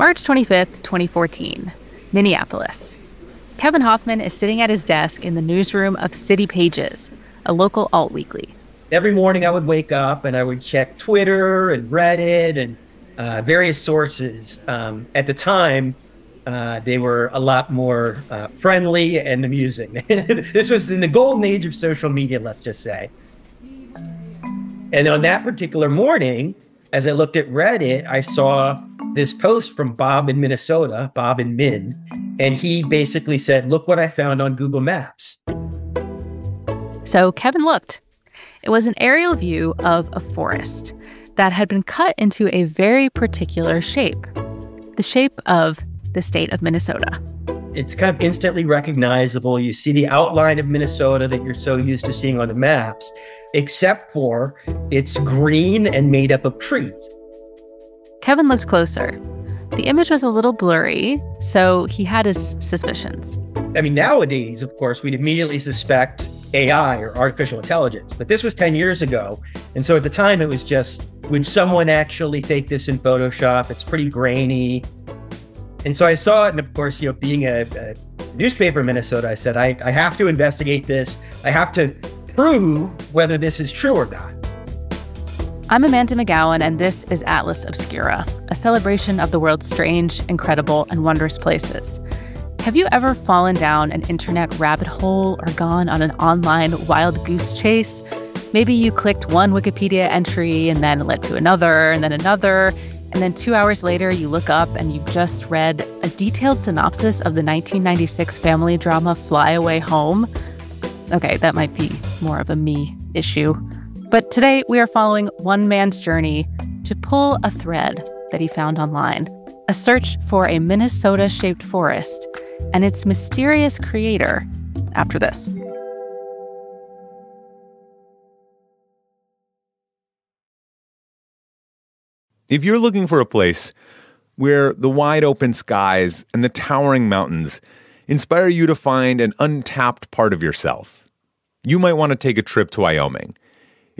March 25th, 2014, Minneapolis. Kevin Hoffman is sitting at his desk in the newsroom of City Pages, a local alt weekly. Every morning I would wake up and I would check Twitter and Reddit and uh, various sources. Um, at the time, uh, they were a lot more uh, friendly and amusing. this was in the golden age of social media, let's just say. And on that particular morning, as I looked at Reddit, I saw this post from Bob in Minnesota, Bob in Min, and he basically said, Look what I found on Google Maps. So Kevin looked. It was an aerial view of a forest that had been cut into a very particular shape the shape of the state of Minnesota. It's kind of instantly recognizable. You see the outline of Minnesota that you're so used to seeing on the maps, except for it's green and made up of trees. Kevin looked closer. The image was a little blurry, so he had his suspicions. I mean, nowadays, of course, we'd immediately suspect AI or artificial intelligence, but this was 10 years ago. And so at the time, it was just would someone actually take this in Photoshop? It's pretty grainy. And so I saw it. And of course, you know, being a, a newspaper in Minnesota, I said, I, I have to investigate this. I have to prove whether this is true or not. I'm Amanda McGowan, and this is Atlas Obscura, a celebration of the world's strange, incredible, and wondrous places. Have you ever fallen down an internet rabbit hole or gone on an online wild goose chase? Maybe you clicked one Wikipedia entry and then led to another and then another. And then two hours later, you look up and you've just read a detailed synopsis of the 1996 family drama Fly Away Home. Okay, that might be more of a me issue. But today we are following one man's journey to pull a thread that he found online a search for a Minnesota shaped forest and its mysterious creator after this. If you're looking for a place where the wide open skies and the towering mountains inspire you to find an untapped part of yourself, you might want to take a trip to Wyoming.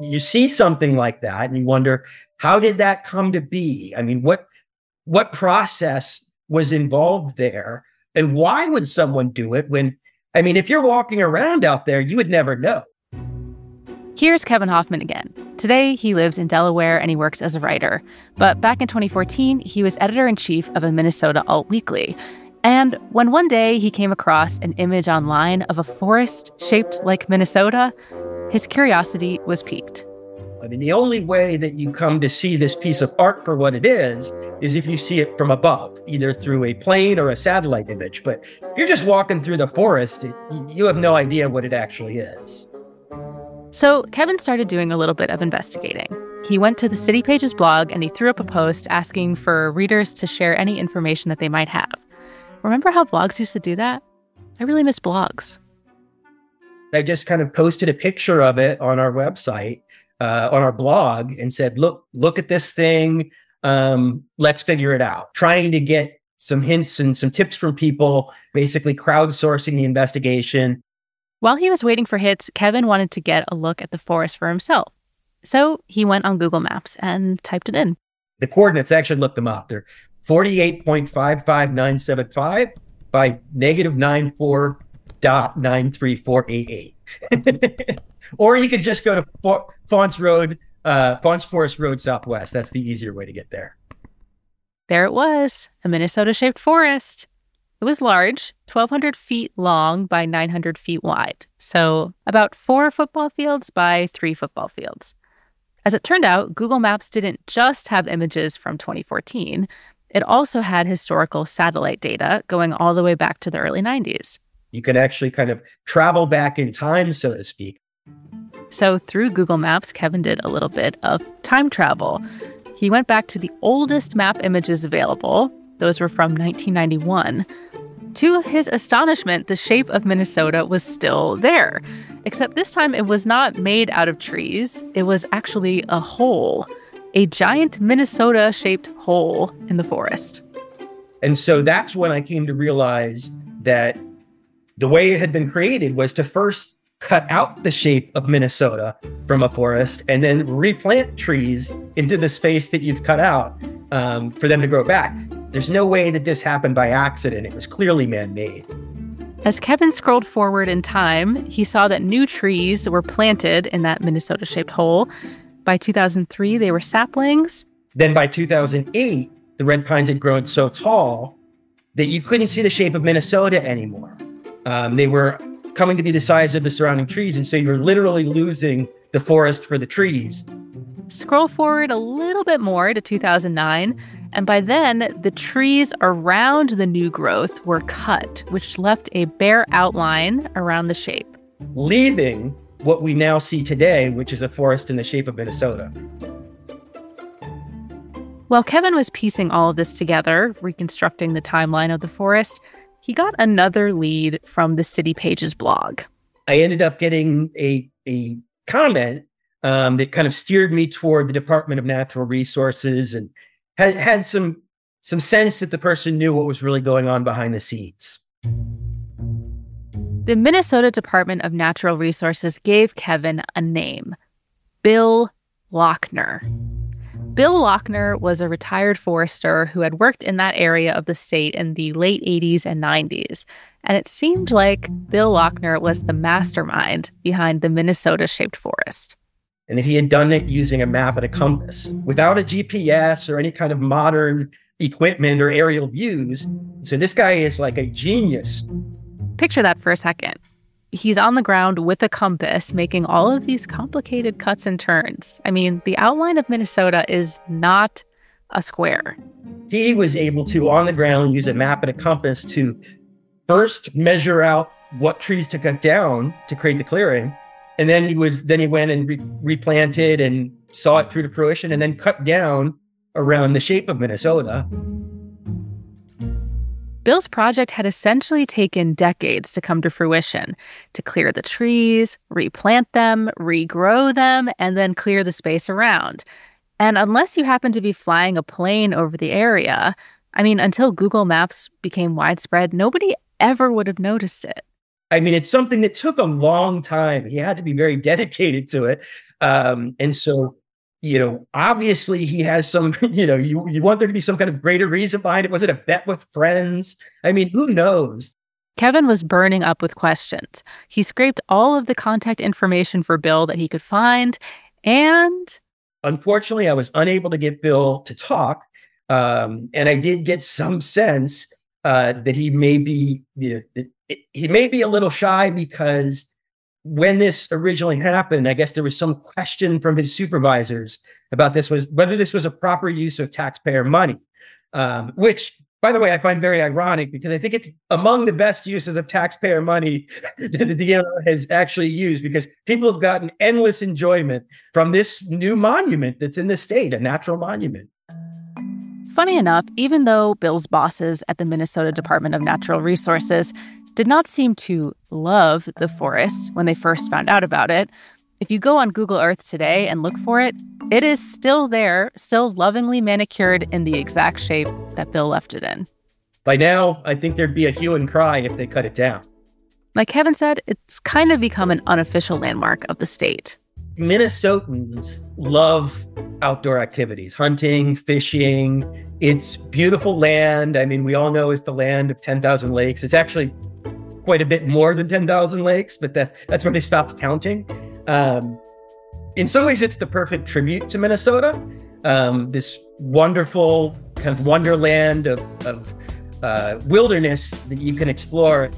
you see something like that and you wonder how did that come to be i mean what what process was involved there and why would someone do it when i mean if you're walking around out there you would never know Here's Kevin Hoffman again. Today, he lives in Delaware and he works as a writer. But back in 2014, he was editor in chief of a Minnesota alt weekly. And when one day he came across an image online of a forest shaped like Minnesota, his curiosity was piqued. I mean, the only way that you come to see this piece of art for what it is is if you see it from above, either through a plane or a satellite image. But if you're just walking through the forest, it, you have no idea what it actually is. So Kevin started doing a little bit of investigating. He went to the City Pages blog and he threw up a post asking for readers to share any information that they might have. Remember how blogs used to do that? I really miss blogs. I just kind of posted a picture of it on our website, uh, on our blog, and said, "Look, look at this thing. Um, let's figure it out." Trying to get some hints and some tips from people, basically crowdsourcing the investigation. While he was waiting for hits, Kevin wanted to get a look at the forest for himself. So he went on Google Maps and typed it in. The coordinates actually looked them up. They're 48.55975 by negative 94 dot nine three four eight eight. or you could just go to Faunce Road, uh, Faunce Forest Road Southwest. That's the easier way to get there. There it was, a Minnesota shaped forest. It was large, 1,200 feet long by 900 feet wide. So about four football fields by three football fields. As it turned out, Google Maps didn't just have images from 2014, it also had historical satellite data going all the way back to the early 90s. You can actually kind of travel back in time, so to speak. So, through Google Maps, Kevin did a little bit of time travel. he went back to the oldest map images available. Those were from 1991. To his astonishment, the shape of Minnesota was still there, except this time it was not made out of trees. It was actually a hole, a giant Minnesota shaped hole in the forest. And so that's when I came to realize that the way it had been created was to first cut out the shape of Minnesota from a forest and then replant trees into the space that you've cut out um, for them to grow back. There's no way that this happened by accident. It was clearly man made. As Kevin scrolled forward in time, he saw that new trees were planted in that Minnesota shaped hole. By 2003, they were saplings. Then by 2008, the red pines had grown so tall that you couldn't see the shape of Minnesota anymore. Um, they were coming to be the size of the surrounding trees. And so you're literally losing the forest for the trees. Scroll forward a little bit more to 2009, and by then, the trees around the new growth were cut, which left a bare outline around the shape. Leaving what we now see today, which is a forest in the shape of Minnesota. While Kevin was piecing all of this together, reconstructing the timeline of the forest, he got another lead from the City Pages blog. I ended up getting a, a comment um, that kind of steered me toward the Department of Natural Resources and had, had some some sense that the person knew what was really going on behind the scenes. The Minnesota Department of Natural Resources gave Kevin a name Bill Lochner. Bill Lochner was a retired forester who had worked in that area of the state in the late 80s and 90s. And it seemed like Bill Lochner was the mastermind behind the Minnesota shaped forest and that he had done it using a map and a compass without a GPS or any kind of modern equipment or aerial views. So this guy is like a genius. Picture that for a second. He's on the ground with a compass, making all of these complicated cuts and turns. I mean, the outline of Minnesota is not a square. He was able to, on the ground, use a map and a compass to first measure out what trees to cut down to create the clearing, and then he was then he went and re- replanted and saw it through to fruition and then cut down around the shape of Minnesota. Bill's project had essentially taken decades to come to fruition to clear the trees, replant them, regrow them, and then clear the space around. And unless you happen to be flying a plane over the area, I mean, until Google Maps became widespread, nobody ever would have noticed it. I mean, it's something that took a long time. He had to be very dedicated to it. Um, and so, you know, obviously he has some, you know, you, you want there to be some kind of greater reason behind it. Was it a bet with friends? I mean, who knows? Kevin was burning up with questions. He scraped all of the contact information for Bill that he could find. And unfortunately, I was unable to get Bill to talk. Um, and I did get some sense uh, that he may be, you know, he may be a little shy because when this originally happened, I guess there was some question from his supervisors about this was whether this was a proper use of taxpayer money, um, which, by the way, I find very ironic because I think it's among the best uses of taxpayer money that the DNR has actually used because people have gotten endless enjoyment from this new monument that's in the state, a natural monument. Funny enough, even though Bill's bosses at the Minnesota Department of Natural Resources did not seem to love the forest when they first found out about it. If you go on Google Earth today and look for it, it is still there, still lovingly manicured in the exact shape that Bill left it in. By now, I think there'd be a hue and cry if they cut it down. Like Kevin said, it's kind of become an unofficial landmark of the state. Minnesotans love outdoor activities, hunting, fishing. It's beautiful land. I mean, we all know it's the land of 10,000 lakes. It's actually quite a bit more than 10,000 lakes, but that, that's where they stopped counting. Um, in some ways, it's the perfect tribute to Minnesota. Um, this wonderful kind of wonderland of, of uh, wilderness that you can explore.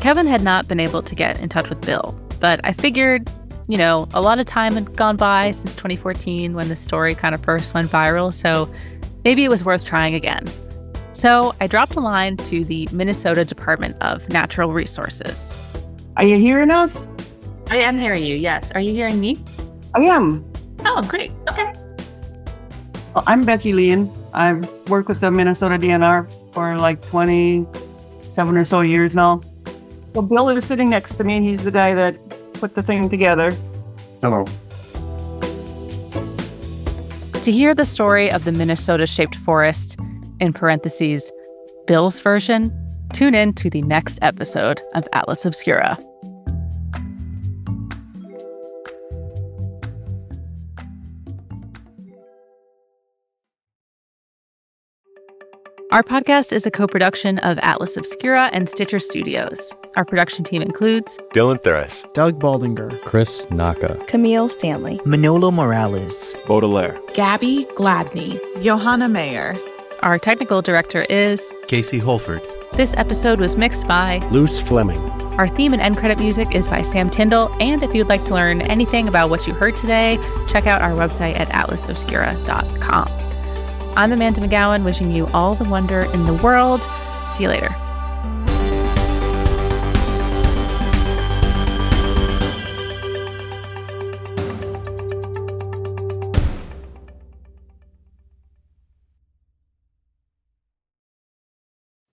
Kevin had not been able to get in touch with Bill, but I figured, you know, a lot of time had gone by since 2014 when the story kind of first went viral, so maybe it was worth trying again. So I dropped a line to the Minnesota Department of Natural Resources. Are you hearing us? I am hearing you, yes. Are you hearing me? I am. Oh, great. Okay. Well, I'm Becky Lean. I've worked with the Minnesota DNR for like 27 or so years now. So Bill is sitting next to me. He's the guy that put the thing together. Hello. To hear the story of the Minnesota shaped forest, in parentheses, Bill's version, tune in to the next episode of Atlas Obscura. Our podcast is a co production of Atlas Obscura and Stitcher Studios. Our production team includes Dylan Thuras, Doug Baldinger, Chris Naka, Camille Stanley, Manolo Morales, Baudelaire, Gabby Gladney, Johanna Mayer. Our technical director is Casey Holford. This episode was mixed by Luce Fleming. Our theme and end credit music is by Sam Tindall. And if you'd like to learn anything about what you heard today, check out our website at atlasobscura.com. I'm Amanda McGowan, wishing you all the wonder in the world. See you later.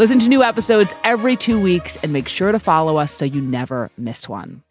Listen to new episodes every two weeks and make sure to follow us so you never miss one.